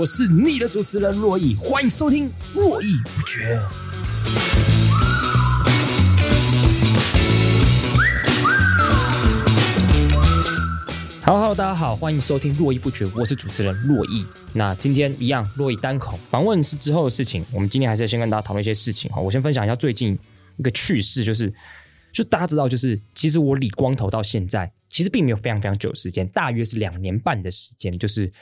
我是你的主持人珞亦，欢迎收听络绎不绝。Hello，Hello，大家好，欢迎收听络绎不绝，我是主持人珞亦。那今天一样，珞亦单口访问是之后的事情，我们今天还是先跟大家讨论一些事情哈。我先分享一下最近一个趣事，就是就大家知道，就是其实我理光头到现在，其实并没有非常非常久的时间，大约是两年半的时间，就是。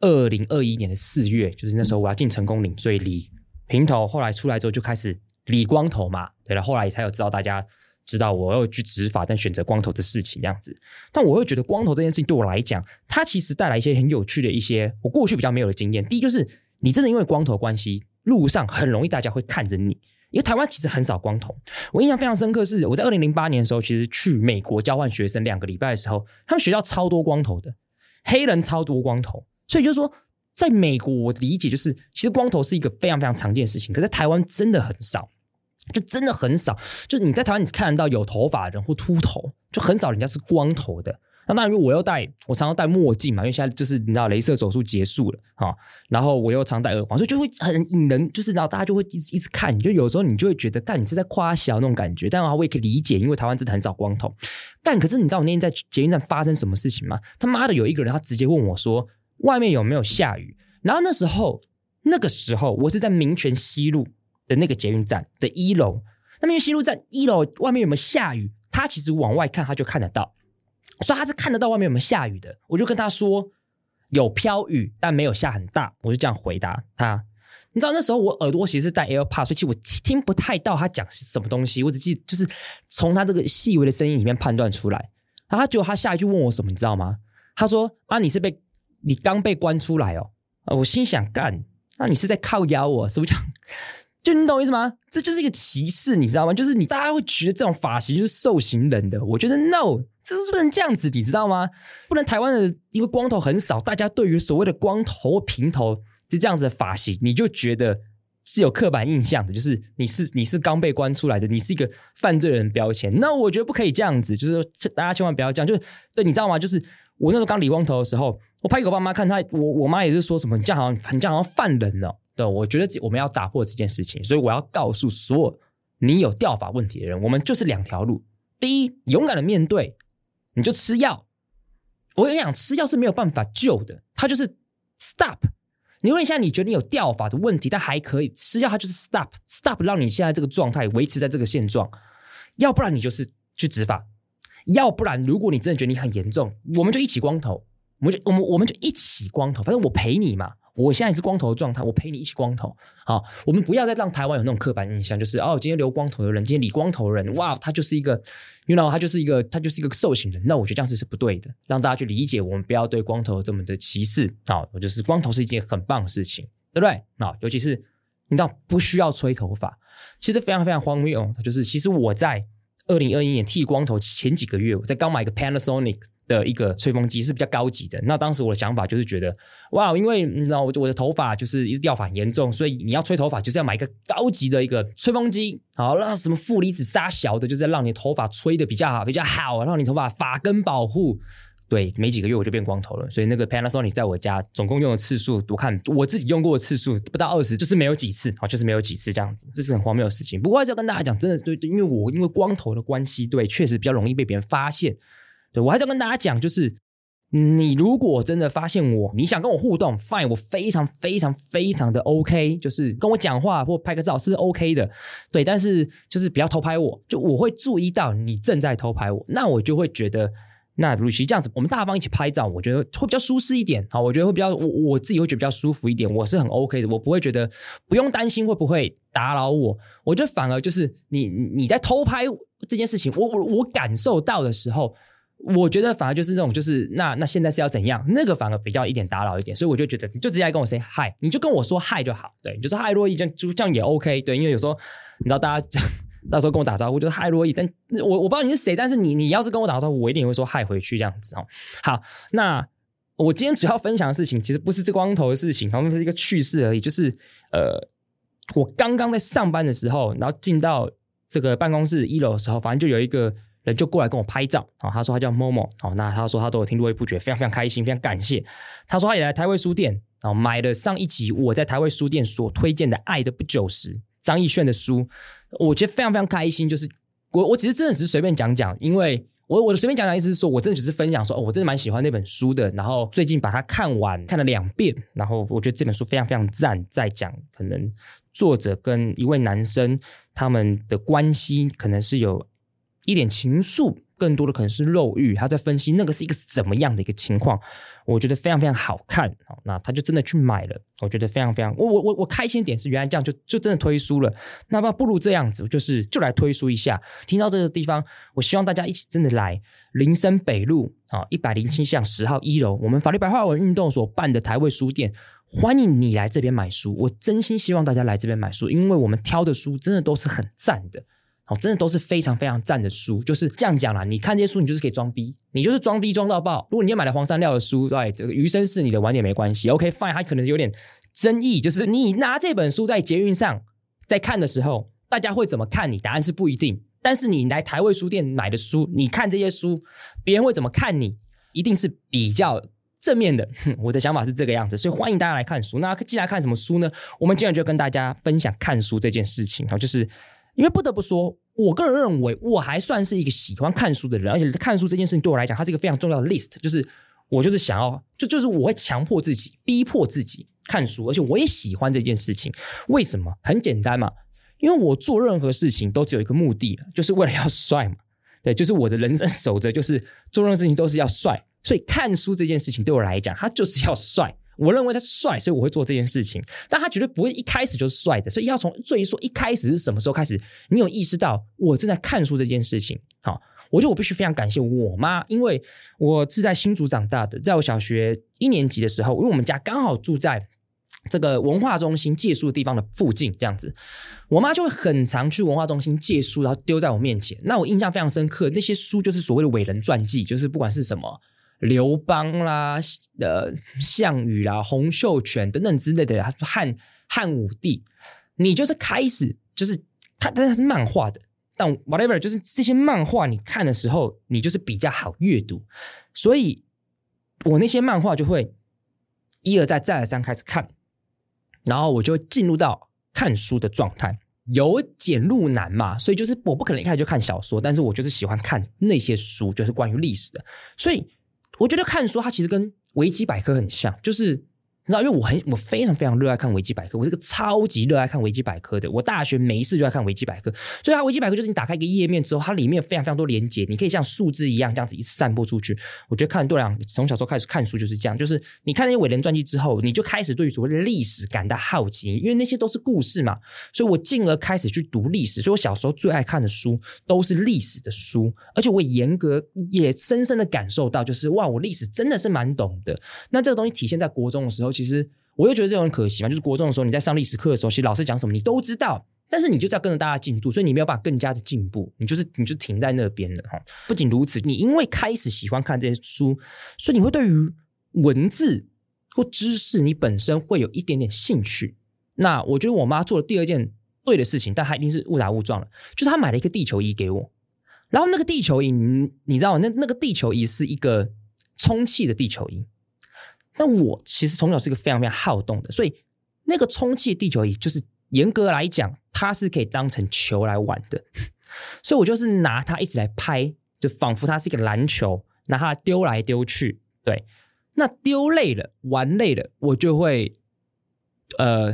二零二一年的四月，就是那时候我要进成功岭，所以理平头。后来出来之后就开始理光头嘛，对了，后来才有知道大家知道我要去执法，但选择光头的事情这样子。但我会觉得光头这件事情对我来讲，它其实带来一些很有趣的一些我过去比较没有的经验。第一就是你真的因为光头关系，路上很容易大家会看着你，因为台湾其实很少光头。我印象非常深刻是我在二零零八年的时候，其实去美国交换学生两个礼拜的时候，他们学校超多光头的，黑人超多光头。所以就是说，在美国，我理解就是，其实光头是一个非常非常常见的事情，可在台湾真的很少，就真的很少。就你在台湾，你看得到有头发的人或秃头，就很少人家是光头的。那当然，因为我又戴，我常常戴墨镜嘛，因为现在就是你知道，镭射手术结束了哈，然后我又常戴耳环，所以就会很引人，就是然后大家就会一直一直看，你就有时候你就会觉得，干你是在夸小那种感觉。但我也可以理解，因为台湾真的很少光头。但可是你知道我那天在捷运站发生什么事情吗？他妈的，有一个人他直接问我说。外面有没有下雨？然后那时候，那个时候我是在民权西路的那个捷运站的一楼。那民权西路站一楼外面有没有下雨？他其实往外看他就看得到，所以他是看得到外面有没有下雨的。我就跟他说有飘雨，但没有下很大。我就这样回答他。你知道那时候我耳朵其实是戴 AirPod，所以其实我听不太到他讲什么东西。我只记就是从他这个细微的声音里面判断出来。然后他结果他下一句问我什么，你知道吗？他说啊，你是被。你刚被关出来哦，我心想干，那你是在靠腰我，是不是？就你懂我意思吗？这就是一个歧视，你知道吗？就是你大家会觉得这种发型就是受刑人的，我觉得 no，这是不能这样子，你知道吗？不能台湾的因为光头很少，大家对于所谓的光头平头就这样子的发型，你就觉得是有刻板印象的，就是你是你是刚被关出来的，你是一个犯罪人标签。那我觉得不可以这样子，就是大家千万不要这样，就是对，你知道吗？就是我那时候刚理光头的时候。我拍给我爸妈看，他我我妈也是说什么，你这样好像你这样好像犯人哦。对，我觉得我们要打破这件事情，所以我要告诉所有你有掉发问题的人，我们就是两条路。第一，勇敢的面对，你就吃药。我跟你讲，吃药是没有办法救的，它就是 stop。你问一下，你觉得你有掉发的问题，但还可以吃药，它就是 stop，stop，让你现在这个状态维持在这个现状。要不然你就是去植发，要不然如果你真的觉得你很严重，我们就一起光头。我们就我们我们就一起光头，反正我陪你嘛。我现在是光头的状态，我陪你一起光头。好，我们不要再让台湾有那种刻板印象，就是哦，今天留光头的人，今天理光头的人，哇，他就是一个，you know，他就是一个，他就是一个受刑人。那我觉得这样子是不对的，让大家去理解，我们不要对光头这么的歧视啊。我就是光头是一件很棒的事情，对不对？啊，尤其是你知道不需要吹头发，其实非常非常荒谬。就是其实我在二零二一年剃光头前几个月，我在刚买一个 Panasonic。的一个吹风机是比较高级的。那当时我的想法就是觉得，哇，因为你知道我我的头发就是一直掉发很严重，所以你要吹头发就是要买一个高级的一个吹风机，好，那什么负离子杀小的，就是让你头发吹的比较好，比较好，让你头发发根保护。对，没几个月我就变光头了。所以那个 Panasonic 在我家总共用的次数，我看我自己用过的次数不到二十，就是没有几次，好，就是没有几次这样子，这是很荒谬的事情。不过还是要跟大家讲，真的对，因为我因为光头的关系，对，确实比较容易被别人发现。对，我还是要跟大家讲，就是你如果真的发现我，你想跟我互动，fine，我非常非常非常的 OK，就是跟我讲话或拍个照是 OK 的，对，但是就是不要偷拍我，就我会注意到你正在偷拍我，那我就会觉得，那与其这样子，我们大方一起拍照，我觉得会比较舒适一点，好，我觉得会比较我我自己会觉得比较舒服一点，我是很 OK 的，我不会觉得不用担心会不会打扰我，我觉得反而就是你你在偷拍这件事情，我我我感受到的时候。我觉得反而就是那种，就是那那现在是要怎样？那个反而比较一点打扰一点，所以我就觉得你就直接跟我 say hi，你就跟我说 hi 就好，对，你就是 hi 珞亦，这样就这样也 OK，对，因为有时候你知道大家到时候跟我打招呼就是 hi 珞亦，但我我不知道你是谁，但是你你要是跟我打招呼，我一定会说嗨回去这样子哦。好，那我今天主要分享的事情其实不是这光头的事情，他们是一个趣事而已，就是呃，我刚刚在上班的时候，然后进到这个办公室一楼的时候，反正就有一个。人就过来跟我拍照，哦，他说他叫 Momo，哦，那他说他都有听络绎不绝，非常非常开心，非常感谢。他说他也来台味书店，然后买了上一集我在台味书店所推荐的《爱的不久时》张亦绚的书，我觉得非常非常开心。就是我我只是真的只是随便讲讲，因为我我的随便讲讲意思是说我真的只是分享说，哦，我真的蛮喜欢那本书的，然后最近把它看完，看了两遍，然后我觉得这本书非常非常赞，在讲可能作者跟一位男生他们的关系可能是有。一点情愫，更多的可能是肉欲。他在分析那个是一个怎么样的一个情况，我觉得非常非常好看。那他就真的去买了，我觉得非常非常，我我我我开心点是原来这样就就真的推书了。那么不如这样子，就是就来推书一下。听到这个地方，我希望大家一起真的来林森北路啊一百零七巷十号一楼，我们法律白话文运动所办的台味书店，欢迎你来这边买书。我真心希望大家来这边买书，因为我们挑的书真的都是很赞的。哦，真的都是非常非常赞的书，就是这样讲啦。你看这些书，你就是可以装逼，你就是装逼装到爆。如果你要买了黄山料的书，对，这个余生是你的晚点没关系。OK，fine，、它可能有点争议，就是你拿这本书在捷运上在看的时候，大家会怎么看你？答案是不一定。但是你来台味书店买的书，你看这些书，别人会怎么看你？一定是比较正面的。哼，我的想法是这个样子，所以欢迎大家来看书。那既然看什么书呢？我们今天就跟大家分享看书这件事情啊，就是。因为不得不说，我个人认为我还算是一个喜欢看书的人，而且看书这件事情对我来讲，它是一个非常重要的 list。就是我就是想要，就就是我会强迫自己，逼迫自己看书，而且我也喜欢这件事情。为什么？很简单嘛，因为我做任何事情都只有一个目的，就是为了要帅嘛。对，就是我的人生守则，就是做任何事情都是要帅。所以看书这件事情对我来讲，它就是要帅。我认为他是帅，所以我会做这件事情。但他绝对不会一开始就是帅的，所以要从最说一开始是什么时候开始，你有意识到我正在看书这件事情。好，我觉得我必须非常感谢我妈，因为我是在新竹长大的，在我小学一年级的时候，因为我们家刚好住在这个文化中心借书的地方的附近，这样子，我妈就会很常去文化中心借书，然后丢在我面前。那我印象非常深刻，那些书就是所谓的伟人传记，就是不管是什么。刘邦啦，呃，项羽啦，洪秀全等等之类的汉汉武帝，你就是开始就是他，但是他是漫画的，但 whatever 就是这些漫画你看的时候，你就是比较好阅读，所以我那些漫画就会一而再再而三开始看，然后我就进入到看书的状态，由简入难嘛，所以就是我不可能一开始就看小说，但是我就是喜欢看那些书，就是关于历史的，所以。我觉得看书它其实跟维基百科很像，就是。你知道，因为我很我非常非常热爱看维基百科，我是个超级热爱看维基百科的。我大学没事就爱看维基百科，所以它维基百科就是你打开一个页面之后，它里面有非常非常多连接，你可以像数字一样这样子一次散播出去。我觉得看多了从小时候开始看书就是这样，就是你看那些伟人传记之后，你就开始对于所谓的历史感到好奇，因为那些都是故事嘛。所以我进而开始去读历史，所以我小时候最爱看的书都是历史的书，而且我也严格也深深的感受到，就是哇，我历史真的是蛮懂的。那这个东西体现在国中的时候。其实我又觉得这种很可惜嘛，就是国中的时候你在上历史课的时候，其实老师讲什么你都知道，但是你就是要跟着大家进度，所以你没有办法更加的进步，你就是你就停在那边了哈。不仅如此，你因为开始喜欢看这些书，所以你会对于文字或知识你本身会有一点点兴趣。那我觉得我妈做了第二件对的事情，但她一定是误打误撞了，就是她买了一个地球仪给我，然后那个地球仪你，你知道那那个地球仪是一个充气的地球仪。但我其实从小是一个非常非常好动的，所以那个充气地球仪就是严格来讲，它是可以当成球来玩的，所以我就是拿它一直来拍，就仿佛它是一个篮球，拿它丢来丢去。对，那丢累了，玩累了，我就会，呃，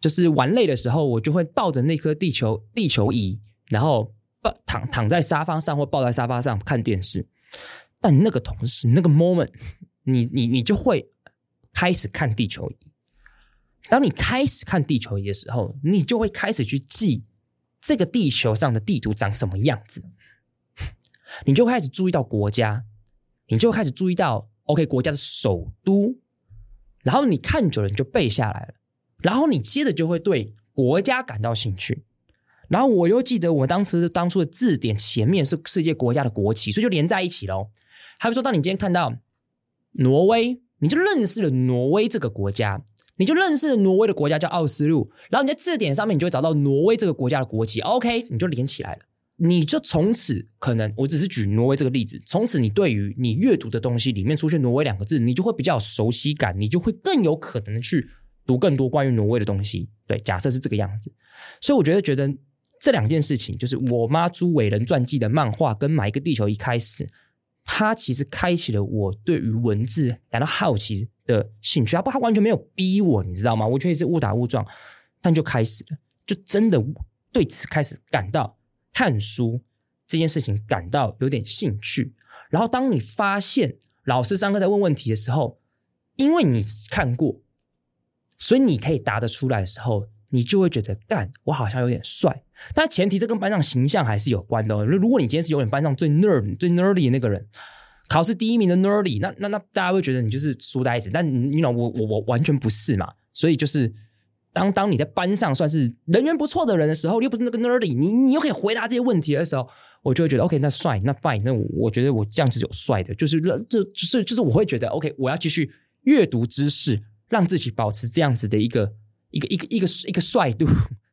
就是玩累的时候，我就会抱着那颗地球地球仪，然后抱躺躺在沙发上或抱在沙发上看电视。但那个同时，那个 moment。你你你就会开始看地球仪。当你开始看地球仪的时候，你就会开始去记这个地球上的地图长什么样子。你就开始注意到国家，你就开始注意到 OK 国家的首都。然后你看久了，你就背下来了。然后你接着就会对国家感到兴趣。然后我又记得我当时当初的字典前面是世界国家的国旗，所以就连在一起喽。还有说，当你今天看到。挪威，你就认识了挪威这个国家，你就认识了挪威的国家叫奥斯陆，然后你在字典上面你就会找到挪威这个国家的国旗，OK，你就连起来了。你就从此可能，我只是举挪威这个例子，从此你对于你阅读的东西里面出现挪威两个字，你就会比较有熟悉感，你就会更有可能去读更多关于挪威的东西。对，假设是这个样子，所以我觉得觉得这两件事情，就是我妈朱伟人传记的漫画跟买一个地球一开始，他其实开启了我对于文字感到好奇的兴趣。啊不，他完全没有逼我，你知道吗？我觉得是误打误撞，但就开始了，就真的对此开始感到看书这件事情感到有点兴趣。然后当你发现老师上课在问问题的时候，因为你看过。所以你可以答得出来的时候，你就会觉得干，我好像有点帅。但前提这跟班上形象还是有关的哦。如果你今天是永远班上最 nerd、最 nerdy 那个人，考试第一名的 nerdy，那那那大家会觉得你就是书呆子。但你我我我完全不是嘛。所以就是当当你在班上算是人缘不错的人的时候，又不是那个 nerdy，你你又可以回答这些问题的时候，我就会觉得 OK，那帅，那 fine，那我，我觉得我这样子有帅的，就是这就是就是我会觉得 OK，我要继续阅读知识。让自己保持这样子的一个一个一个一个一个帅度，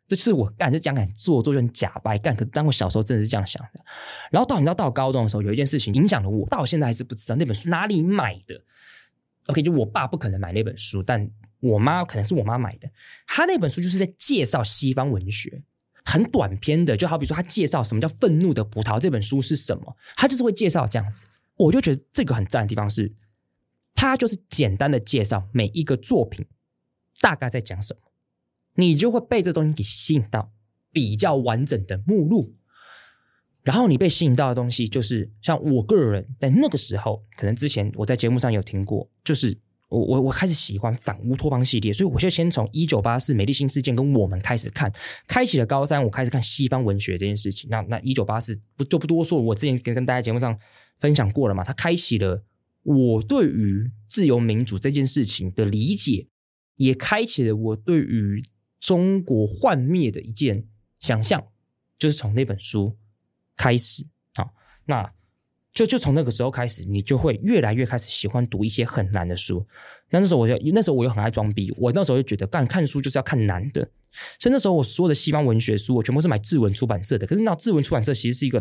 这是我干，这讲敢做做就很假白干。可当我小时候真的是这样想的。然后到你知道到高中的时候，有一件事情影响了我，到现在还是不知道那本书哪里买的。OK，就我爸不可能买那本书，但我妈可能是我妈买的。他那本书就是在介绍西方文学，很短篇的，就好比说他介绍什么叫《愤怒的葡萄》这本书是什么，他就是会介绍这样子。我就觉得这个很赞的地方是。他就是简单的介绍每一个作品大概在讲什么，你就会被这东西给吸引到比较完整的目录，然后你被吸引到的东西就是像我个人在那个时候，可能之前我在节目上有听过，就是我我我开始喜欢反乌托邦系列，所以我就先从一九八四、美丽新事件跟我们开始看，开启了高三，我开始看西方文学这件事情。那那一九八四不就不多说，我之前跟跟大家节目上分享过了嘛，它开启了。我对于自由民主这件事情的理解，也开启了我对于中国幻灭的一件想象，就是从那本书开始啊。那就就从那个时候开始，你就会越来越开始喜欢读一些很难的书。那那时候我就那时候我又很爱装逼，我那时候就觉得干看书就是要看难的。所以那时候我所有的西方文学书，我全部是买志文出版社的。可是那志文出版社其实是一个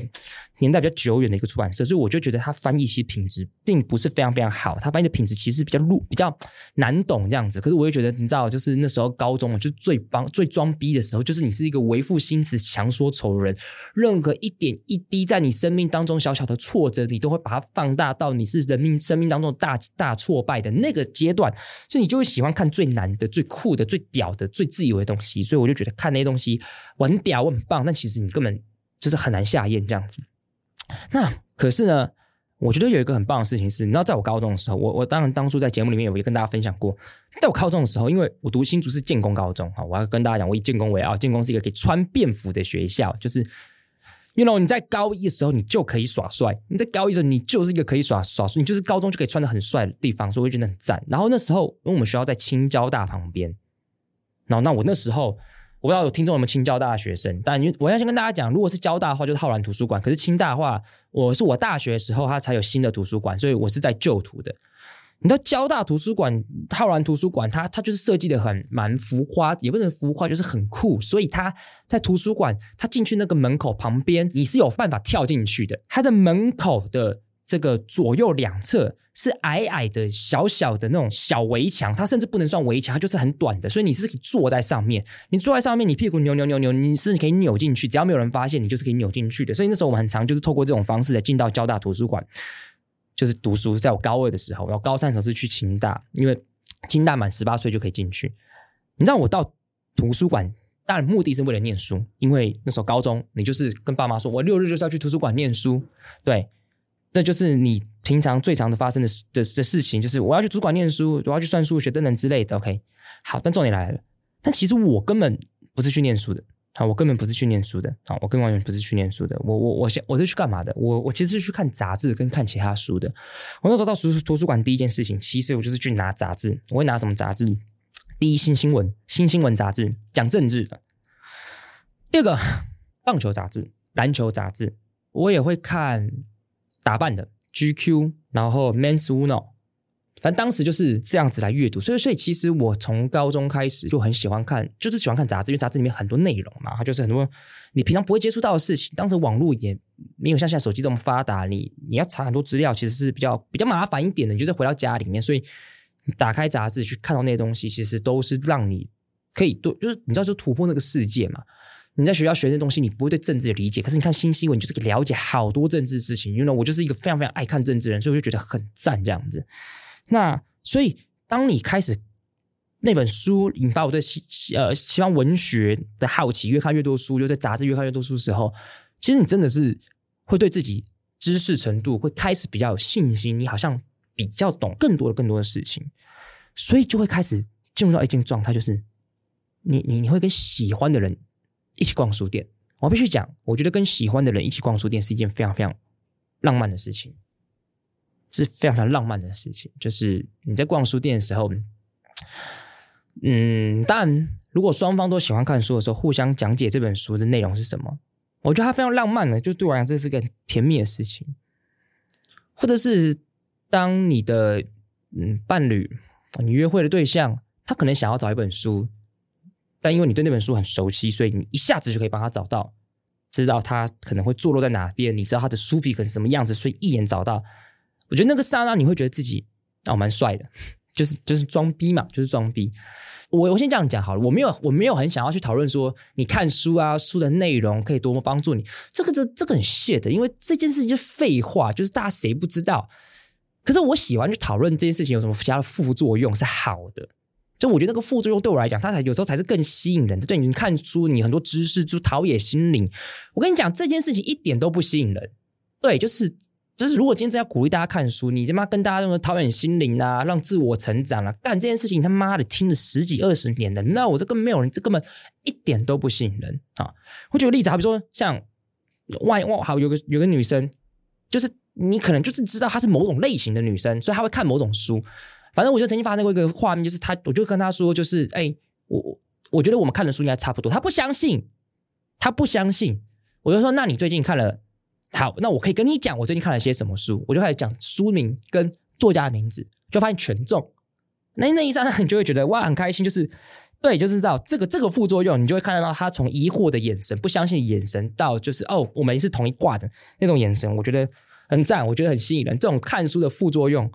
年代比较久远的一个出版社，所以我就觉得它翻译其实品质并不是非常非常好。它翻译的品质其实比较弱，比较难懂这样子。可是我又觉得，你知道，就是那时候高中就最帮最装逼的时候，就是你是一个为赋新词强说愁的人，任何一点一滴在你生命当中小小的挫折，你都会把它放大到你是人命生命当中大大挫败的那个阶段，所以你就会喜欢看最难的、最酷的、最屌的、最自以为的东西。所以我就觉得看那些东西我很屌，我很棒，但其实你根本就是很难下咽这样子。那可是呢，我觉得有一个很棒的事情是，你知道，在我高中的时候，我我当然当初在节目里面有也跟大家分享过，在我高中的时候，因为我读新竹是建工高中哈，我要跟大家讲，我以建工为傲，建工是一个可以穿便服的学校，就是，you know，你在高一的时候你就可以耍帅，你在高一的时候你就是一个可以耍耍帅，你就是高中就可以穿得很帅的地方，所以我就觉得很赞。然后那时候，因为我们学校在清交大旁边。然后，那我那时候我不知道有听众有没有清交大的学生，但因为我要先跟大家讲，如果是交大的话，就是浩然图书馆；可是清大的话，我是我大学的时候，它才有新的图书馆，所以我是在旧图的。你知道交大图书馆、浩然图书馆，它它就是设计的很蛮浮夸，也不能浮夸，就是很酷。所以它在图书馆，它进去那个门口旁边，你是有办法跳进去的。它的门口的。这个左右两侧是矮矮的、小小的那种小围墙，它甚至不能算围墙，它就是很短的，所以你是可以坐在上面。你坐在上面，你屁股扭扭扭扭，你是可以扭进去，只要没有人发现，你就是可以扭进去的。所以那时候我们很常就是透过这种方式来进到交大图书馆，就是读书。在我高二的时候，然后高三的时候是去清大，因为清大满十八岁就可以进去。你知道我到图书馆，当然目的是为了念书，因为那时候高中你就是跟爸妈说，我六日就是要去图书馆念书，对。这就是你平常最常的发生的的的事情，就是我要去图书馆念书，我要去算数学等等之类的。OK，好，但重点来了，但其实我根本不是去念书的，啊，我根本不是去念书的，啊，我根本完全不是去念书的，我我我先我是去干嘛的？我我其实是去看杂志跟看其他书的。我那时候到图图书馆第一件事情，其实我就是去拿杂志。我会拿什么杂志？第一，新新闻，新新闻杂志，讲政治的。第二个，棒球杂志、篮球杂志，我也会看。打扮的 GQ，然后 Men's Uno，反正当时就是这样子来阅读，所以所以其实我从高中开始就很喜欢看，就是喜欢看杂志，因为杂志里面很多内容嘛，它就是很多你平常不会接触到的事情。当时网络也没有像现在手机这么发达，你你要查很多资料，其实是比较比较麻烦一点的。你就是回到家里面，所以打开杂志去看到那些东西，其实都是让你可以对，就是你知道就突破那个世界嘛。你在学校学的东西，你不会对政治的理解，可是你看新新闻，你就是可以了解好多政治事情。因为我就是一个非常非常爱看政治的人，所以我就觉得很赞这样子。那所以，当你开始那本书引发我对西呃西方文学的好奇，越看越多书，就在杂志越看越多书的时候，其实你真的是会对自己知识程度会开始比较有信心，你好像比较懂更多的更多的事情，所以就会开始进入到一种状态，就是你你你会跟喜欢的人一起逛书店。我必须讲，我觉得跟喜欢的人一起逛书店是一件非常非常浪漫的事情。是非常非常浪漫的事情，就是你在逛书店的时候，嗯，但如果双方都喜欢看书的时候，互相讲解这本书的内容是什么，我觉得它非常浪漫的，就对我来讲，这是个甜蜜的事情。或者是当你的嗯伴侣，你约会的对象，他可能想要找一本书，但因为你对那本书很熟悉，所以你一下子就可以帮他找到，知道他可能会坐落在哪边，你知道他的书皮可能什么样子，所以一眼找到。我觉得那个刹那你会觉得自己哦蛮帅的，就是就是装逼嘛，就是装逼。我我先这样讲好了，我没有我没有很想要去讨论说你看书啊书的内容可以多么帮助你，这个这这个很谢的，因为这件事情就是废话，就是大家谁不知道。可是我喜欢去讨论这件事情有什么其他的副作用是好的，就我觉得那个副作用对我来讲，它才有时候才是更吸引人的。对你看书，你很多知识就陶冶心灵。我跟你讲这件事情一点都不吸引人，对，就是。就是如果今天真要鼓励大家看书，你他妈跟大家用的陶冶心灵啊，让自我成长啊，干这件事情他妈的听了十几二十年的，那我这根本没有人，这根本一点都不吸引人啊！我举个例子，好比说像万一好有个有个女生，就是你可能就是知道她是某种类型的女生，所以她会看某种书。反正我就曾经发生过一个画面，就是她，我就跟她说，就是哎，我我觉得我们看的书应该差不多。她不相信，她不相信，我就说，那你最近看了？好，那我可以跟你讲，我最近看了些什么书，我就开始讲书名跟作家的名字，就发现全中。那那一刹那，你就会觉得哇，很开心，就是对，就是知道这个这个副作用，你就会看得到他从疑惑的眼神、不相信的眼神，到就是哦，我们是同一挂的那种眼神，我觉得很赞，我觉得很吸引人。这种看书的副作用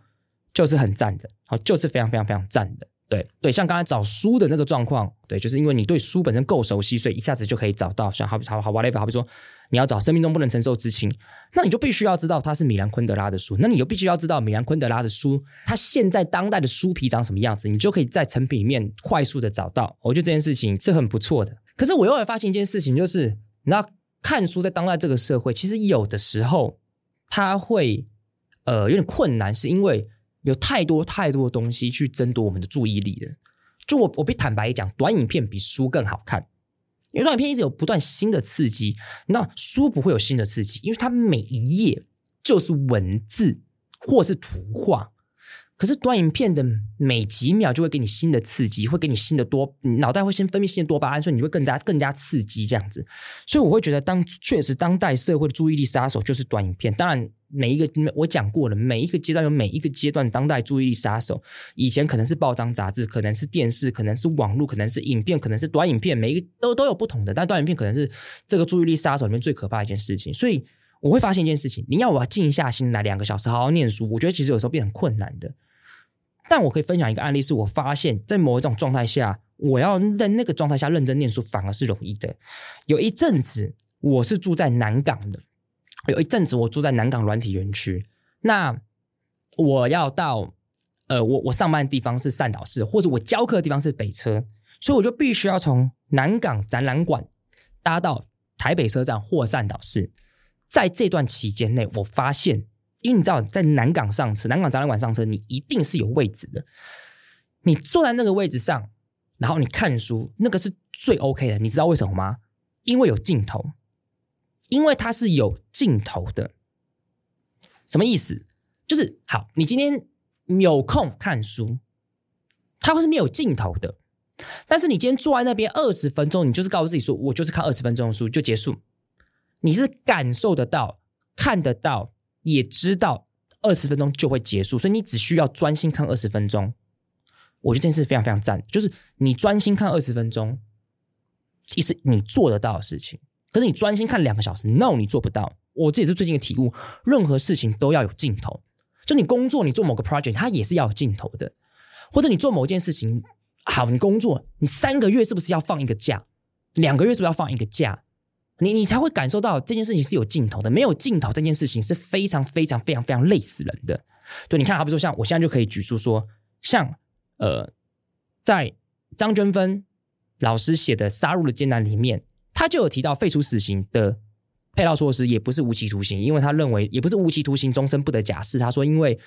就是很赞的，好，就是非常非常非常赞的。对对，像刚才找书的那个状况，对，就是因为你对书本身够熟悉，所以一下子就可以找到。像好好好 whatever，好比说你要找生命中不能承受之轻，那你就必须要知道它是米兰昆德拉的书，那你就必须要知道米兰昆德拉的书，它现在当代的书皮长什么样子，你就可以在成品里面快速的找到。我觉得这件事情是很不错的。可是我又会发现一件事情，就是那看书在当代这个社会，其实有的时候它会呃有点困难，是因为。有太多太多的东西去争夺我们的注意力了。就我我被坦白讲，短影片比书更好看，因为短影片一直有不断新的刺激，那书不会有新的刺激，因为它每一页就是文字或是图画。可是短影片的每几秒就会给你新的刺激，会给你新的多，脑袋会先分泌新的多巴胺，所以你会更加更加刺激这样子。所以我会觉得当，确实当代社会的注意力杀手就是短影片。当然，每一个我讲过了，每一个阶段有每一个阶段当代注意力杀手。以前可能是报章杂志，可能是电视，可能是网络，可能是影片，可能是短影片，每一个都都有不同的。但短影片可能是这个注意力杀手里面最可怕一件事情。所以我会发现一件事情：你要我静下心来两个小时好好念书，我觉得其实有时候变很困难的。但我可以分享一个案例，是我发现，在某一种状态下，我要在那个状态下认真念书，反而是容易的。有一阵子，我是住在南港的，有一阵子我住在南港软体园区。那我要到，呃，我我上班的地方是善导市，或者我教课的地方是北车，所以我就必须要从南港展览馆搭到台北车站或善导市。在这段期间内，我发现。因为你知道，在南港上车，南港展览馆上车，你一定是有位置的。你坐在那个位置上，然后你看书，那个是最 OK 的。你知道为什么吗？因为有镜头，因为它是有镜头的。什么意思？就是好，你今天有空看书，它会是没有镜头的。但是你今天坐在那边二十分钟，你就是告诉自己说，我就是看二十分钟的书就结束。你是感受得到，看得到。也知道二十分钟就会结束，所以你只需要专心看二十分钟。我觉得这件事非常非常赞，就是你专心看二十分钟，其实你做得到的事情。可是你专心看两个小时，no，你做不到。我这也是最近的体悟，任何事情都要有尽头。就你工作，你做某个 project，它也是要有尽头的。或者你做某件事情，好，你工作，你三个月是不是要放一个假？两个月是不是要放一个假？你你才会感受到这件事情是有尽头的。没有尽头，这件事情是非常非常非常非常累死人的。对，你看，好比说，像我现在就可以举出说，像呃，在张娟芬老师写的《杀戮的艰难》里面，他就有提到废除死刑的配套措施也不是无期徒刑，因为他认为也不是无期徒刑终身不得假释。他说，因为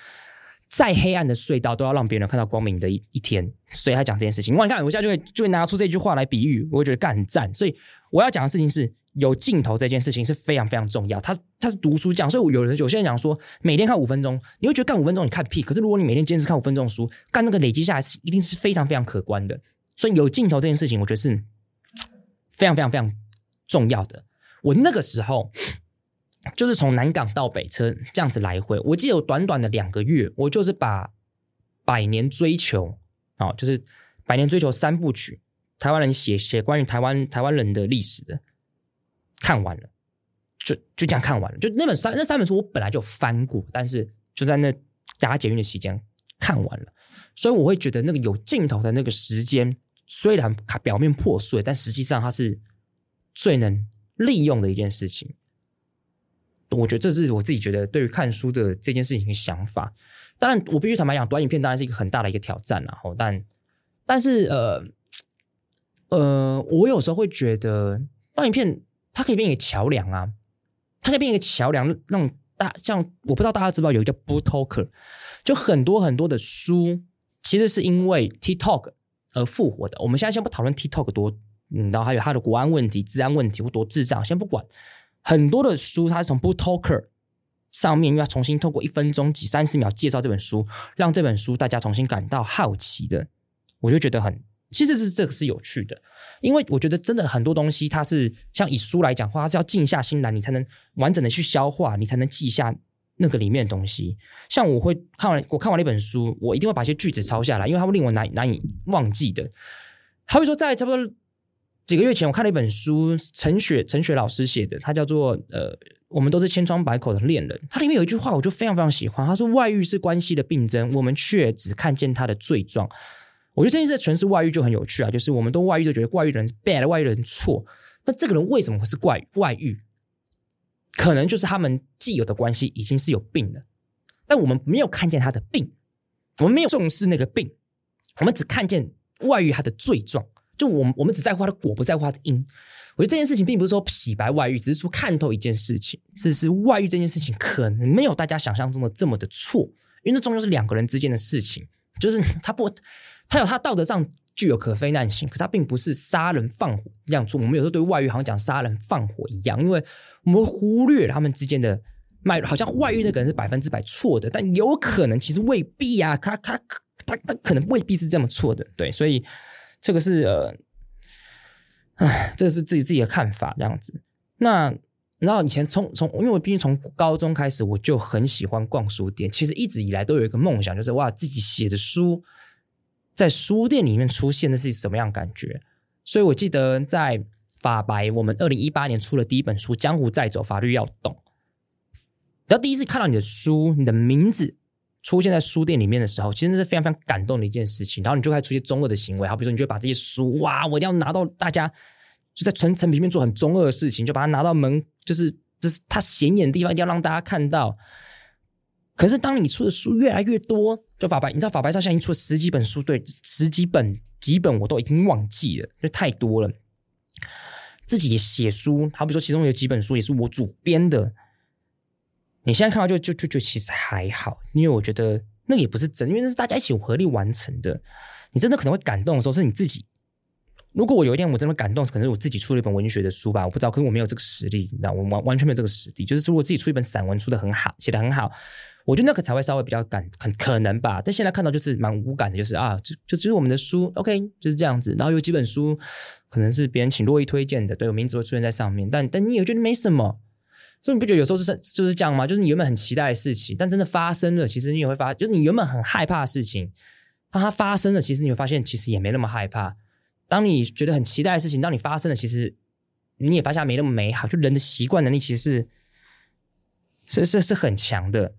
再黑暗的隧道都要让别人看到光明的一一天，所以他讲这件事情。哇，你看，我现在就会就会拿出这句话来比喻，我会觉得干很赞。所以我要讲的事情是。有镜头这件事情是非常非常重要。他他是读书讲，所以我有人有些人讲说，每天看五分钟，你会觉得干五分钟你看屁。可是如果你每天坚持看五分钟书，干那个累积下来是一定是非常非常可观的。所以有镜头这件事情，我觉得是非常非常非常重要的。我那个时候就是从南港到北车这样子来回，我记得有短短的两个月，我就是把《百年追求》啊，就是《百年追求》三部曲，台湾人写写关于台湾台湾人的历史的。看完了，就就这样看完了。就那本三那三本书，我本来就翻过，但是就在那打捷运的期间看完了。所以我会觉得那个有镜头的那个时间，虽然它表面破碎，但实际上它是最能利用的一件事情。我觉得这是我自己觉得对于看书的这件事情的想法。当然，我必须坦白讲，短影片当然是一个很大的一个挑战，然后但但是呃呃，我有时候会觉得短影片。它可以变一个桥梁啊，它可以变一个桥梁，让大像我不知道大家知不知道有一个叫 Book Talker，就很多很多的书其实是因为 TikTok 而复活的。我们现在先不讨论 TikTok 多，嗯，然后还有它的国安问题、治安问题或多智障，先不管。很多的书它是从 BookToker 上面，又要重新透过一分钟几三十秒介绍这本书，让这本书大家重新感到好奇的，我就觉得很。其实是这个是有趣的，因为我觉得真的很多东西，它是像以书来讲话，它是要静下心来，你才能完整的去消化，你才能记下那个里面的东西。像我会看完，我看完了一本书，我一定会把一些句子抄下来，因为它会令我难难以忘记的。好比说，在差不多几个月前，我看了一本书，陈雪陈雪老师写的，它叫做呃，我们都是千疮百孔的恋人。它里面有一句话，我就非常非常喜欢，他说：“外遇是关系的病症，我们却只看见它的罪状。”我觉得这件事诠释外遇就很有趣啊，就是我们都外遇都觉得外遇的人是 bad，外遇的人错，但这个人为什么会是怪外遇？可能就是他们既有的关系已经是有病了，但我们没有看见他的病，我们没有重视那个病，我们只看见外遇他的罪状，就我们我们只在乎他的果，不在乎他的因。我觉得这件事情并不是说洗白外遇，只是说看透一件事情，只是外遇这件事情可能没有大家想象中的这么的错，因为那终究是两个人之间的事情，就是他不。他有他道德上具有可非难性，可是他并不是杀人放火这样做。我们有时候对外遇好像讲杀人放火一样，因为我们忽略了他们之间的脉，好像外遇那个人是百分之百错的，但有可能其实未必啊，他他他他可能未必是这么错的，对，所以这个是呃，唉，这个是自己自己的看法这样子。那然后以前从从，因为我毕竟从高中开始我就很喜欢逛书店，其实一直以来都有一个梦想，就是哇，自己写的书。在书店里面出现的是什么样感觉？所以我记得在法白，我们二零一八年出了第一本书《江湖再走，法律要懂》。然后第一次看到你的书，你的名字出现在书店里面的时候，其实那是非常非常感动的一件事情。然后你就开始出现中二的行为，好比如说，你就把这些书，哇，我一定要拿到大家就在成成品里面做很中二的事情，就把它拿到门，就是就是它显眼的地方，一定要让大家看到。可是，当你出的书越来越多，就法白，你知道法白他现在已经出了十几本书，对，十几本几本我都已经忘记了，就太多了。自己也写书，好比说其中有几本书也是我主编的。你现在看到就就就就其实还好，因为我觉得那也不是真，因为那是大家一起合力完成的。你真的可能会感动的时候是你自己。如果我有一天我真的感动，可能是我自己出了一本文学的书吧，我不知道，可是我没有这个实力，你知道，我完完全没有这个实力。就是如果自己出一本散文，出的很好，写的很好。我觉得那个才会稍微比较感，很可能吧。但现在看到就是蛮无感的，就是啊，就就只是我们的书，OK，就是这样子。然后有几本书可能是别人请洛伊推荐的，对，我名字会出现在上面。但但你也觉得没什么，所以你不觉得有时候是就是这样吗？就是你原本很期待的事情，但真的发生了，其实你也会发，就是你原本很害怕的事情，当它发生了，其实你会发现其实也没那么害怕。当你觉得很期待的事情，当你发生了，其实你也发现没那么美好。就人的习惯能力其实是是是是很强的，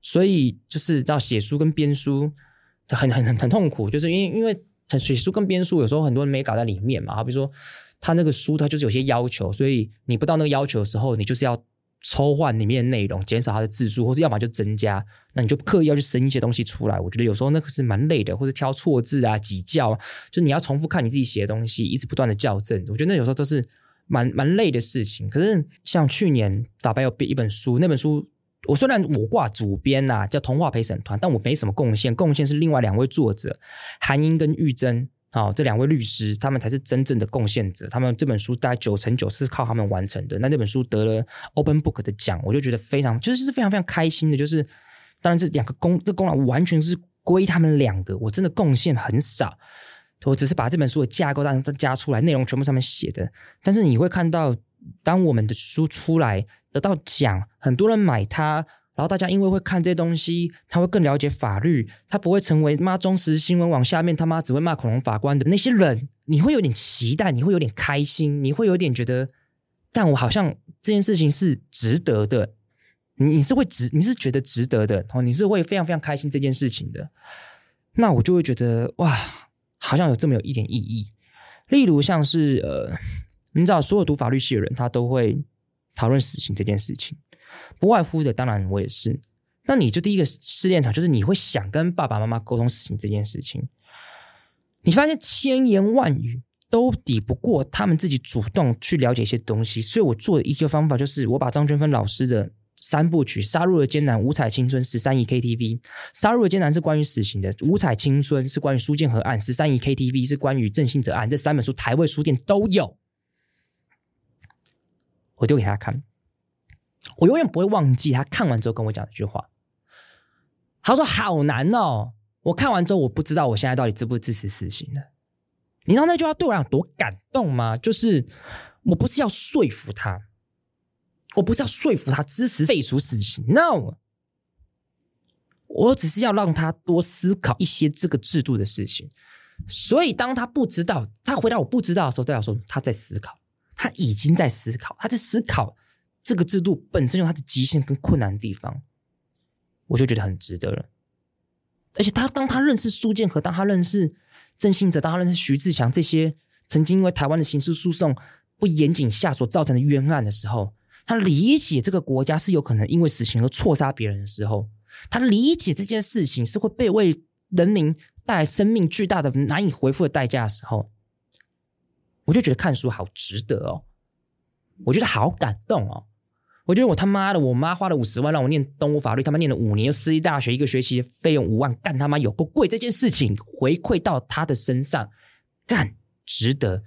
所以就是到写书跟编书很很很很痛苦，就是因为因为写书跟编书有时候很多人没搞在里面嘛，好比如说他那个书他就是有些要求，所以你不到那个要求的时候，你就是要。抽换里面的内容，减少它的字数，或者要么就增加，那你就刻意要去生一些东西出来。我觉得有时候那个是蛮累的，或者挑错字啊、挤校，就你要重复看你自己写的东西，一直不断的校正。我觉得那有时候都是蛮蛮累的事情。可是像去年法白有编一本书，那本书我虽然我挂主编呐、啊，叫童话陪审团，但我没什么贡献，贡献是另外两位作者韩英跟玉珍。好、哦，这两位律师，他们才是真正的贡献者。他们这本书大概九成九是靠他们完成的。那这本书得了 Open Book 的奖，我就觉得非常，就是非常非常开心的。就是，当然这两个功，这功劳完全是归他们两个，我真的贡献很少。我只是把这本书的架构当加出来，内容全部上面写的。但是你会看到，当我们的书出来得到奖，很多人买它。然后大家因为会看这些东西，他会更了解法律，他不会成为妈中时新闻网下面他妈只会骂恐龙法官的那些人。你会有点期待，你会有点开心，你会有点觉得，但我好像这件事情是值得的。你你是会值，你是觉得值得的，哦，你是会非常非常开心这件事情的。那我就会觉得哇，好像有这么有一点意义。例如像是呃，你知道，所有读法律系的人，他都会讨论死刑这件事情。不外乎的，当然我也是。那你就第一个试炼场，就是你会想跟爸爸妈妈沟通死刑这件事情。你发现千言万语都抵不过他们自己主动去了解一些东西。所以我做的一个方法就是，我把张娟芬老师的三部曲《杀入了艰难》《五彩青春》《十三姨 KTV》。《杀入了艰难》是关于死刑的，《五彩青春》是关于苏建和案，《十三姨 KTV》是关于郑信哲案。这三本书台味书店都有，我丢给他看。我永远不会忘记他看完之后跟我讲一句话。他说：“好难哦，我看完之后我不知道我现在到底支不支持死刑的。你知道那句话对我来讲多感动吗？就是我不是要说服他，我不是要说服他支持废除死刑，no，我只是要让他多思考一些这个制度的事情。所以当他不知道，他回答我不知道的时候，代表说他在思考，他已经在思考，他在思考。”这个制度本身有它的极限跟困难的地方，我就觉得很值得了。而且他当他认识苏建和，当他认识郑信哲，当他认识徐志强这些曾经因为台湾的刑事诉讼不严谨下所造成的冤案的时候，他理解这个国家是有可能因为死刑而错杀别人的时候，他理解这件事情是会被为人民带来生命巨大的难以回复的代价的时候，我就觉得看书好值得哦，我觉得好感动哦。我觉得我他妈的，我妈花了五十万让我念东吴法律，他妈念了五年，私立大学一个学期费用五万，干他妈有够贵！这件事情回馈到他的身上，干值得，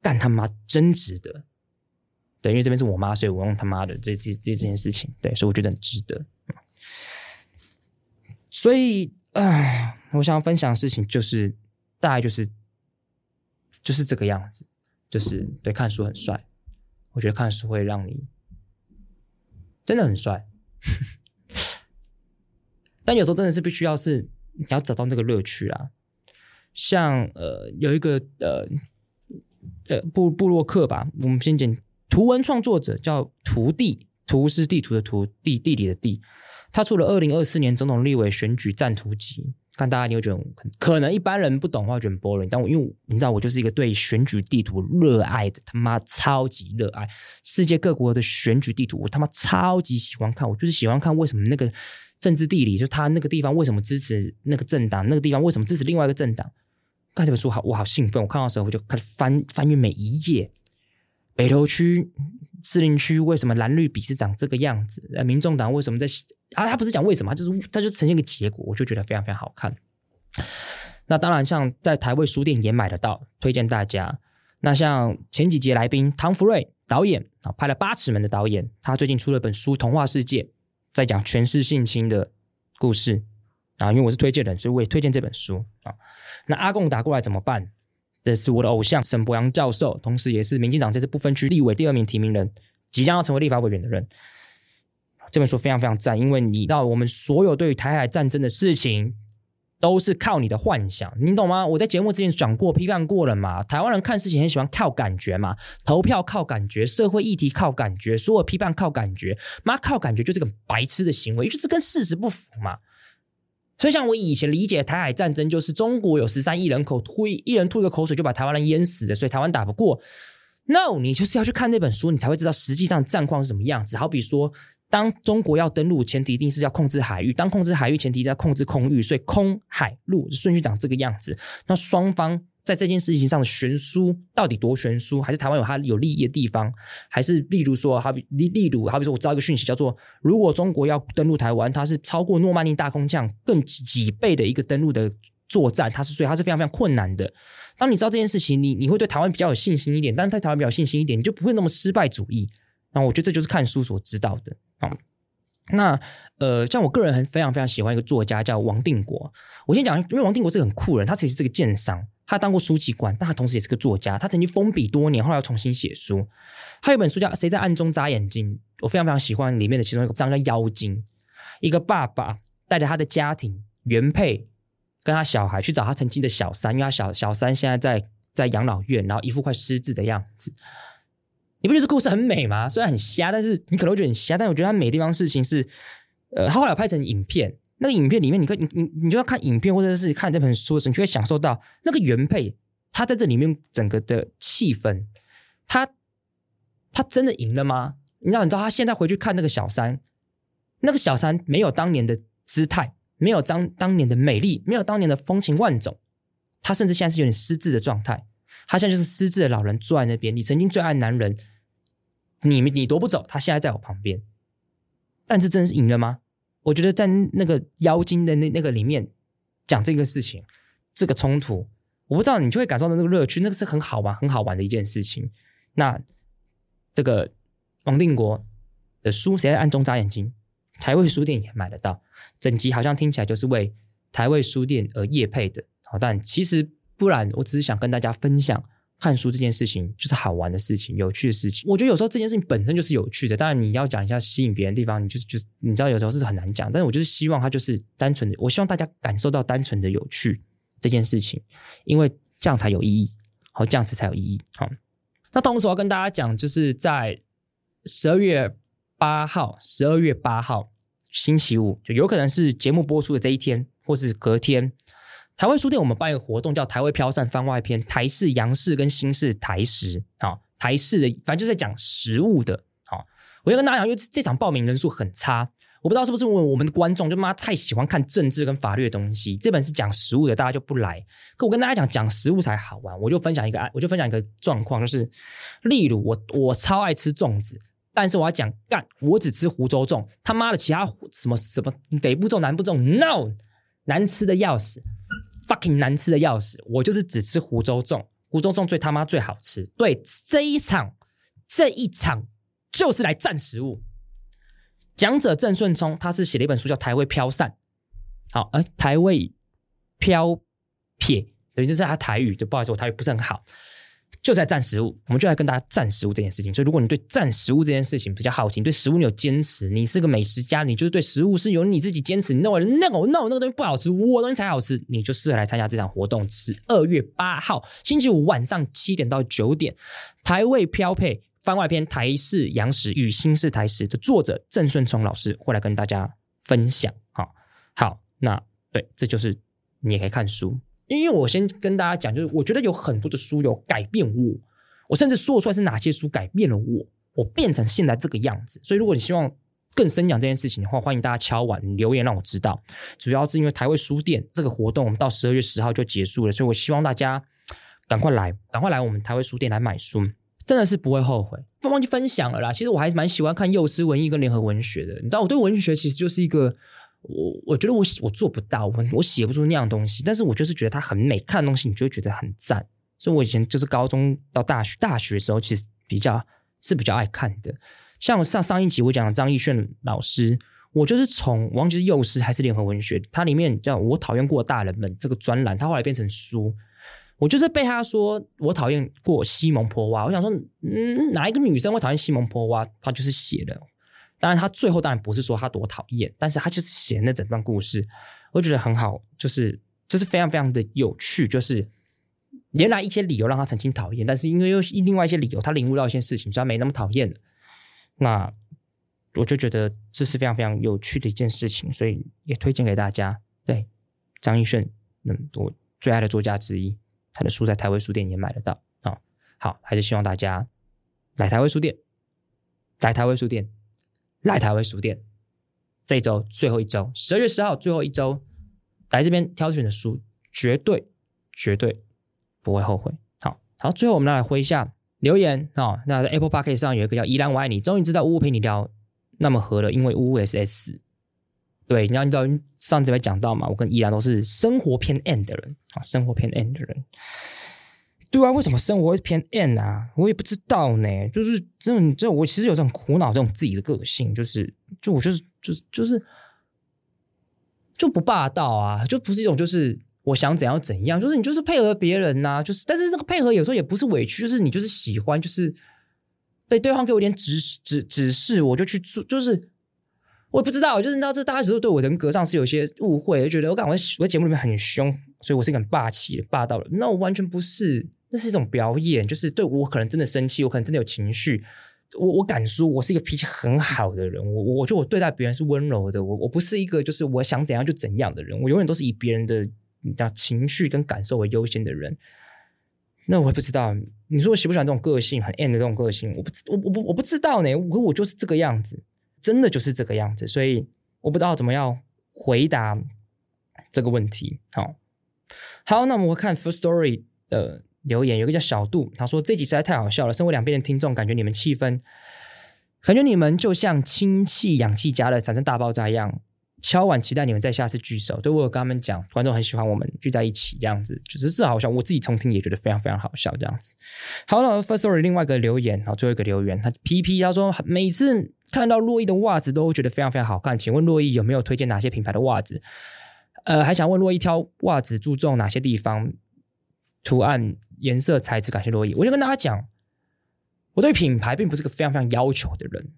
干他妈真值得。对，因为这边是我妈，所以我用他妈的这这这这件事情，对，所以我觉得很值得。所以，唉，我想要分享的事情就是，大概就是就是这个样子，就是对，看书很帅，我觉得看书会让你。真的很帅，但有时候真的是必须要是你要找到那个乐趣啊。像呃有一个呃呃布布洛克吧，我们先讲图文创作者叫图地，图是地图的图，地地理的地，他出了二零二四年总统立委选举战图集。看大家，你会觉得可能一般人不懂的话，觉得 boring。但我因为你知道，我就是一个对选举地图热爱的，他妈超级热爱世界各国的选举地图，我他妈超级喜欢看。我就是喜欢看为什么那个政治地理，就他那个地方为什么支持那个政党，那个地方为什么支持另外一个政党。看这本书好，我好兴奋。我看到的时候，我就开始翻翻阅每一页。北投区、士林区为什么蓝绿比是长这个样子？呃，民众党为什么在？啊，他不是讲为什么，就是他就呈现个结果，我就觉得非常非常好看。那当然，像在台味书店也买得到，推荐大家。那像前几节来宾唐福瑞导演啊，拍了《八尺门》的导演，他最近出了本书《童话世界》，在讲权势性侵的故事啊。因为我是推荐人，所以我也推荐这本书啊。那阿贡打过来怎么办？这是我的偶像沈博洋教授，同时也是民进党这次不分区立委第二名提名人，即将要成为立法委员的人。这本书非常非常赞，因为你知道我们所有对于台海战争的事情，都是靠你的幻想，你懂吗？我在节目之前讲过、批判过了嘛。台湾人看事情很喜欢靠感觉嘛，投票靠感觉，社会议题靠感觉，所有批判靠感觉，妈靠感觉就是个白痴的行为，就是跟事实不符嘛。所以像我以前理解台海战争，就是中国有十三亿人口，吐一人吐一个口水就把台湾人淹死的，所以台湾打不过。No，你就是要去看那本书，你才会知道实际上战况是什么样子。好比说。当中国要登陆，前提一定是要控制海域。当控制海域，前提是要控制空域。所以空海陆顺序长这个样子。那双方在这件事情上的悬殊到底多悬殊？还是台湾有它有利益的地方？还是例如说，好比例例如，好比说我知道一个讯息叫做：如果中国要登陆台湾，它是超过诺曼底大空降更几几倍的一个登陆的作战，它是所以它是非常非常困难的。当你知道这件事情，你你会对台湾比较有信心一点。但是对台湾比较有信心一点，你就不会那么失败主义。那我觉得这就是看书所知道的。好，那呃，像我个人很非常非常喜欢一个作家叫王定国。我先讲，因为王定国是个很酷人，他其实是个剑商，他当过书记官，但他同时也是个作家。他曾经封笔多年，后来要重新写书。他有本书叫《谁在暗中眨眼睛》，我非常非常喜欢里面的其中一个章叫《妖精》。一个爸爸带着他的家庭原配跟他小孩去找他曾经的小三，因为他小小三现在在在养老院，然后一副快失智的样子。你不觉得这故事很美吗？虽然很瞎，但是你可能会觉得很瞎。但我觉得它美的地方事情是，呃，他后来拍成影片。那个影片里面，你可，你你你就要看影片，或者是看这本书的时候，你就会享受到那个原配他在这里面整个的气氛。他他真的赢了吗？你知道？你知道他现在回去看那个小三，那个小三没有当年的姿态，没有当当年的美丽，没有当年的风情万种。他甚至现在是有点失智的状态。他现在就是失智的老人坐在那边。你曾经最爱男人，你你夺不走，他现在在我旁边。但是真的是赢了吗？我觉得在那个妖精的那那个里面讲这个事情，这个冲突，我不知道你就会感受到那个乐趣，那个是很好玩、很好玩的一件事情。那这个王定国的书，谁在暗中眨眼睛？台味书店也买得到，整集好像听起来就是为台味书店而业配的。好，但其实。不然，我只是想跟大家分享看书这件事情，就是好玩的事情、有趣的事情。我觉得有时候这件事情本身就是有趣的，当然你要讲一下吸引别人的地方，你就就你知道有时候是很难讲。但是我就是希望它就是单纯的，我希望大家感受到单纯的有趣这件事情，因为这样才有意义，好，这样子才有意义。好，那同时我要跟大家讲，就是在十二月八号，十二月八号星期五，就有可能是节目播出的这一天，或是隔天。台湾书店，我们办一个活动，叫“台湾飘散番外篇”，台式、洋式跟新式台食。好，台式的反正就是在讲食物的。好，我要跟大家讲，因为这场报名人数很差，我不知道是不是因为我们的观众就妈太喜欢看政治跟法律的东西。这本是讲食物的，大家就不来。可我跟大家讲，讲食物才好玩。我就分享一个案，我就分享一个状况，就是例如我我超爱吃粽子，但是我要讲干，我只吃湖州粽，他妈的其他什么什么北部粽、南部粽，no，难吃的要死。Fucking 难吃的要死，我就是只吃湖州粽，湖州粽最他妈最好吃。对，这一场，这一场就是来战食物。讲者郑顺聪，他是写了一本书叫《台味飘散》。好，哎，台味飘撇，等于就是他台语，就不好意思，我台语不是很好。就在蘸食物，我们就来跟大家蘸食物这件事情。所以，如果你对蘸食物这件事情比较好奇，对食物你有坚持，你是个美食家，你就是对食物是有你自己坚持，你认为那个那个那个东西不好吃，我东西才好吃，你就适合来参加这场活动。十二月八号星期五晚上七点到九点，台味飘配番外篇台式洋食与新式台食的作者郑顺聪老师会来跟大家分享。好，好，那对，这就是你也可以看书。因为我先跟大家讲，就是我觉得有很多的书有改变我，我甚至说出来是哪些书改变了我，我变成现在这个样子。所以如果你希望更深讲这件事情的话，欢迎大家敲碗留言让我知道。主要是因为台味书店这个活动，我们到十二月十号就结束了，所以我希望大家赶快来，赶快来我们台味书店来买书，真的是不会后悔。忘记分享了啦，其实我还是蛮喜欢看幼师文艺跟联合文学的，你知道我对文学其实就是一个。我我觉得我我做不到，我我写不出那样东西，但是我就是觉得它很美，看的东西你就会觉得很赞。所以我以前就是高中到大学，大学的时候其实比较是比较爱看的。像上上一集我讲的张亦绚老师，我就是从忘记是幼师还是联合文学，它里面叫我讨厌过大人们这个专栏，它后来变成书，我就是被他说我讨厌过西蒙波娃。我想说，嗯，哪一个女生会讨厌西蒙波娃？他就是写的。当然，他最后当然不是说他多讨厌，但是他就是写那整段故事，我觉得很好，就是就是非常非常的有趣，就是原来一些理由让他曾经讨厌，但是因为又另外一些理由，他领悟到一些事情，所以他没那么讨厌。那我就觉得这是非常非常有趣的一件事情，所以也推荐给大家。对，张亦绚，嗯，我最爱的作家之一，他的书在台威书店也买得到啊、好，还是希望大家来台威书店，来台威书店。来台湾书店，这一周最后一周，十二月十号最后一周，来这边挑选的书，绝对绝对不会后悔。好，好，最后我们来回一下留言啊、那在 Apple Podcast 上有一个叫“依然我爱你”，终于知道乌乌陪你聊那么合了，因为乌乌 SS。对，你要你知道上次没讲到嘛，我跟依然都是生活偏 N 的人啊，生活偏 N 的人。对啊，为什么生活会偏 N 啊？我也不知道呢。就是这种这种，我其实有这种苦恼，这种自己的个性，就是就我就是就是就是就不霸道啊，就不是一种就是我想怎样怎样，就是你就是配合别人呐、啊，就是但是这个配合有时候也不是委屈，就是你就是喜欢，就是对对方给我点指示指指示，我就去做，就是我也不知道，就是你知道这大家只是对我人格上是有些误会，就觉得我感觉我在节目里面很凶，所以我是一个很霸气的霸道的，那我完全不是。那是一种表演，就是对我可能真的生气，我可能真的有情绪，我我敢说，我是一个脾气很好的人，我我觉得我对待别人是温柔的，我我不是一个就是我想怎样就怎样的人，我永远都是以别人的你知道情绪跟感受为优先的人。那我也不知道，你说我喜不喜欢这种个性很 M 的这种个性，我不知我我不我不知道呢，我我就是这个样子，真的就是这个样子，所以我不知道怎么样回答这个问题。好，好，那我们看 First Story 的。留言有个叫小杜，他说这集实在太好笑了。身为两边的听众，感觉你们气氛，感觉你们就像氢气氧气加了产生大爆炸一样。敲碗期待你们在下次聚首。对，我有跟他们讲，观众很喜欢我们聚在一起这样子，就是是好笑。我自己重听也觉得非常非常好笑这样子。好了，First Story 另外一个留言，好，最后一个留言，他 PP 他说每次看到洛伊的袜子都会觉得非常非常好看。请问洛伊有没有推荐哪些品牌的袜子？呃，还想问洛伊挑袜子注重哪些地方？图案。颜色、材质，感谢洛伊。我先跟大家讲，我对品牌并不是个非常非常要求的人。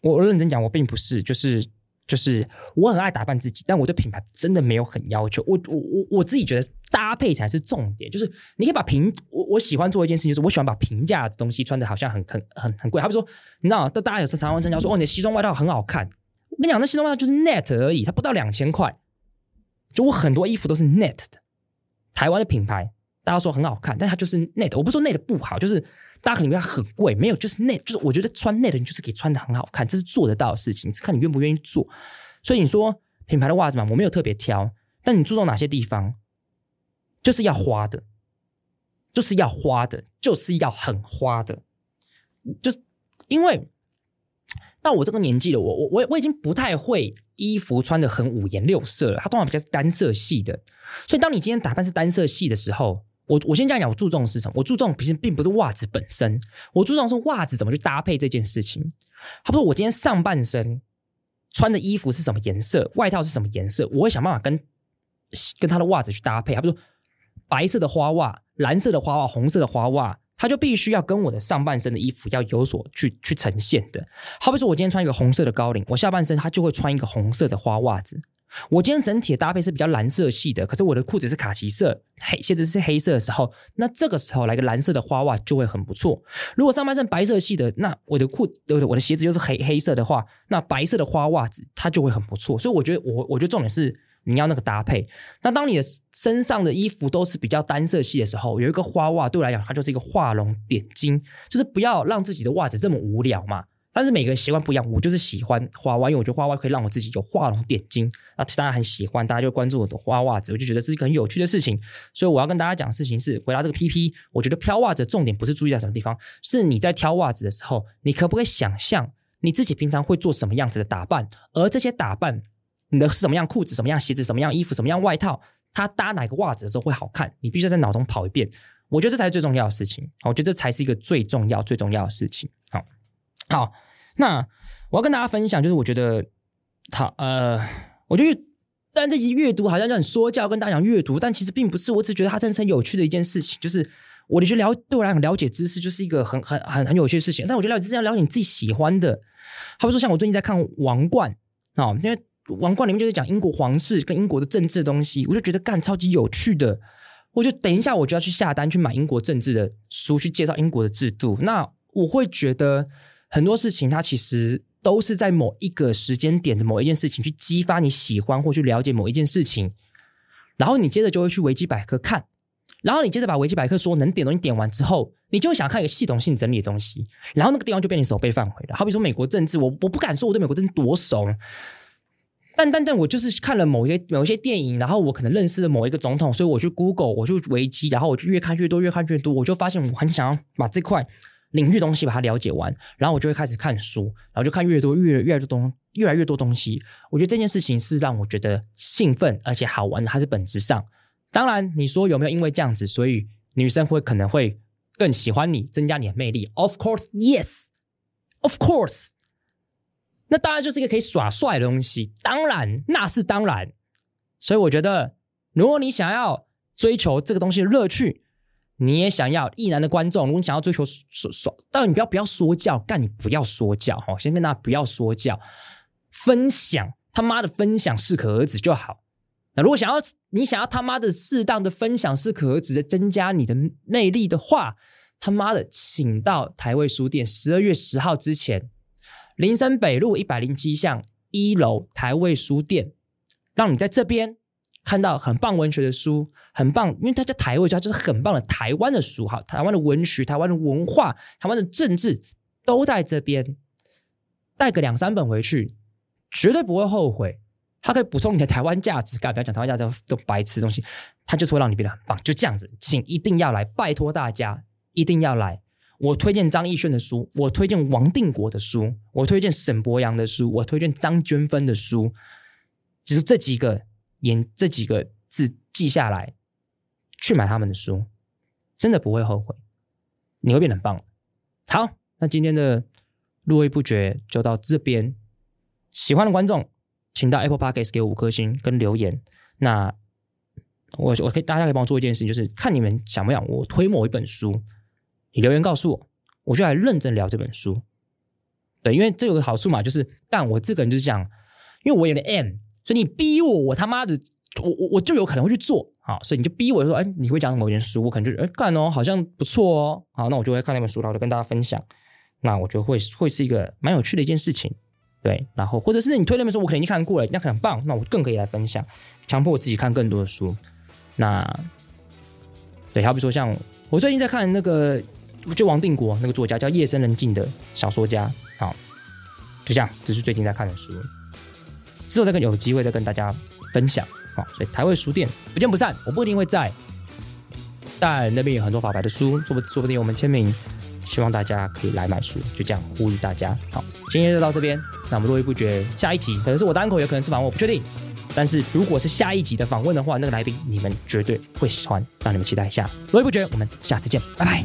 我认真讲，我并不是，就是就是我很爱打扮自己，但我对品牌真的没有很要求。我我我我自己觉得搭配才是重点，就是你可以把平我我喜欢做一件事情，就是我喜欢把平价的东西穿的好像很很很很贵。好比说，你知道，大家有时候常常问陈教说，哦，你的西装外套很好看。我跟你讲，那西装外套就是 net 而已，它不到两千块。就我很多衣服都是 net 的，台湾的品牌。大家说很好看，但它就是 net。我不说 net 不好，就是大家可能觉得很贵，没有，就是内就是我觉得穿 net 你就是可以穿的很好看，这是做得到的事情，是看你愿不愿意做。所以你说品牌的袜子嘛，我没有特别挑，但你注重哪些地方，就是要花的，就是要花的，就是要很花的，就是因为到我这个年纪了，我我我我已经不太会衣服穿的很五颜六色了，它通常比较是单色系的，所以当你今天打扮是单色系的时候。我我先这样讲，我注重的是什么？我注重其实并不是袜子本身，我注重是袜子怎么去搭配这件事情。他说我今天上半身穿的衣服是什么颜色，外套是什么颜色，我会想办法跟跟他的袜子去搭配。他说白色的花袜、蓝色的花袜、红色的花袜，他就必须要跟我的上半身的衣服要有所去去呈现的。好比说我今天穿一个红色的高领，我下半身他就会穿一个红色的花袜子。我今天整体的搭配是比较蓝色系的，可是我的裤子是卡其色，黑鞋子是黑色的时候，那这个时候来个蓝色的花袜就会很不错。如果上半身白色系的，那我的裤子，我的鞋子又是黑黑色的话，那白色的花袜子它就会很不错。所以我觉得我我觉得重点是你要那个搭配。那当你的身上的衣服都是比较单色系的时候，有一个花袜对我来讲，它就是一个画龙点睛，就是不要让自己的袜子这么无聊嘛。但是每个人习惯不一样，我就是喜欢花袜，因为我觉得花袜可以让我自己有画龙点睛，啊，大家很喜欢，大家就关注我的花袜子，我就觉得是一个很有趣的事情。所以我要跟大家讲的事情是，回答这个 PP，我觉得挑袜子的重点不是注意在什么地方，是你在挑袜子的时候，你可不可以想象你自己平常会做什么样子的打扮，而这些打扮，你的是什么样裤子、什么样鞋子、什么样衣服、什么样外套，它搭哪个袜子的时候会好看，你必须要在脑中跑一遍。我觉得这才是最重要的事情。我觉得这才是一个最重要、最重要的事情。好，那我要跟大家分享，就是我觉得好呃，我觉得但这集阅读好像就很说教，跟大家讲阅读，但其实并不是，我只觉得它真的是很有趣的一件事情。就是我的去了对我来讲，了解知识就是一个很很很很有趣的事情。但我觉得了解知识要了解你自己喜欢的。好比说，像我最近在看《王冠》啊，因为《王冠》里面就是讲英国皇室跟英国的政治的东西，我就觉得干超级有趣的。我就等一下我就要去下单去买英国政治的书，去介绍英国的制度。那我会觉得很多事情它其实都是在某一个时间点的某一件事情去激发你喜欢或去了解某一件事情，然后你接着就会去维基百科看。然后你接着把维基百科说能点东西点完之后，你就会想看一个系统性整理的东西，然后那个地方就变你手背放回了。好比说美国政治，我我不敢说我对美国政治多熟，但但但我就是看了某些某一些电影，然后我可能认识了某一个总统，所以我去 Google，我就维基，然后我就越看越多，越看越多，我就发现我很想要把这块领域东西把它了解完，然后我就会开始看书，然后就看越多越越来越多东越来越多东西。我觉得这件事情是让我觉得兴奋而且好玩的，它是本质上。当然，你说有没有因为这样子，所以女生会可能会更喜欢你，增加你的魅力？Of course, yes. Of course. 那当然就是一个可以耍帅的东西。当然，那是当然。所以我觉得，如果你想要追求这个东西的乐趣，你也想要异男的观众，如果你想要追求说说，当然你不要不要说教，干你不要说教哈。先跟大家不要说教，分享他妈的分享适可而止就好。那如果想要你想要他妈的适当的分享适可而止的增加你的魅力的话，他妈的，请到台味书店十二月十号之前，林森北路一百零七巷一楼台味书店，让你在这边看到很棒文学的书，很棒，因为它叫台味，它就是很棒的台湾的书哈，台湾的文学、台湾的文化、台湾的政治都在这边，带个两三本回去，绝对不会后悔。它可以补充你的台湾价值感，不要讲台湾价值这种白痴东西，它就是会让你变得很棒。就这样子，请一定要来，拜托大家一定要来。我推荐张艺轩的书，我推荐王定国的书，我推荐沈博洋的书，我推荐张娟芬的书。只是这几个言这几个字记下来，去买他们的书，真的不会后悔，你会变得很棒。好，那今天的络绎不绝就到这边，喜欢的观众。请到 Apple Podcast 给我五颗星跟留言。那我我可以大家可以帮我做一件事情，就是看你们想不想我推某一本书，你留言告诉我，我就来认真聊这本书。对，因为这有个好处嘛，就是但我这个人就是这样，因为我有点 M，所以你逼我，我他妈的，我我我就有可能会去做。好，所以你就逼我说，哎，你会讲某一件书，我可能就哎干哦，好像不错哦。好，那我就会看那本书，然后就跟大家分享。那我觉得会会是一个蛮有趣的一件事情。对，然后或者是你推那本书，我可能已经看过了，那很棒，那我更可以来分享，强迫我自己看更多的书。那对，好比说像我最近在看那个，就王定国那个作家叫夜深人静的小说家，好，就这样，这是最近在看的书，之后再跟有机会再跟大家分享。好，所以台味书店不见不散，我不一定会在，但那边有很多法白的书，说不说不定我们签名。希望大家可以来买书，就这样呼吁大家。好，今天就到这边。那我们络绎不绝，下一集可能是我单口，也可能是访问，我不确定。但是如果是下一集的访问的话，那个来宾你们绝对会喜欢，让你们期待一下。络绎不绝，我们下次见，拜拜。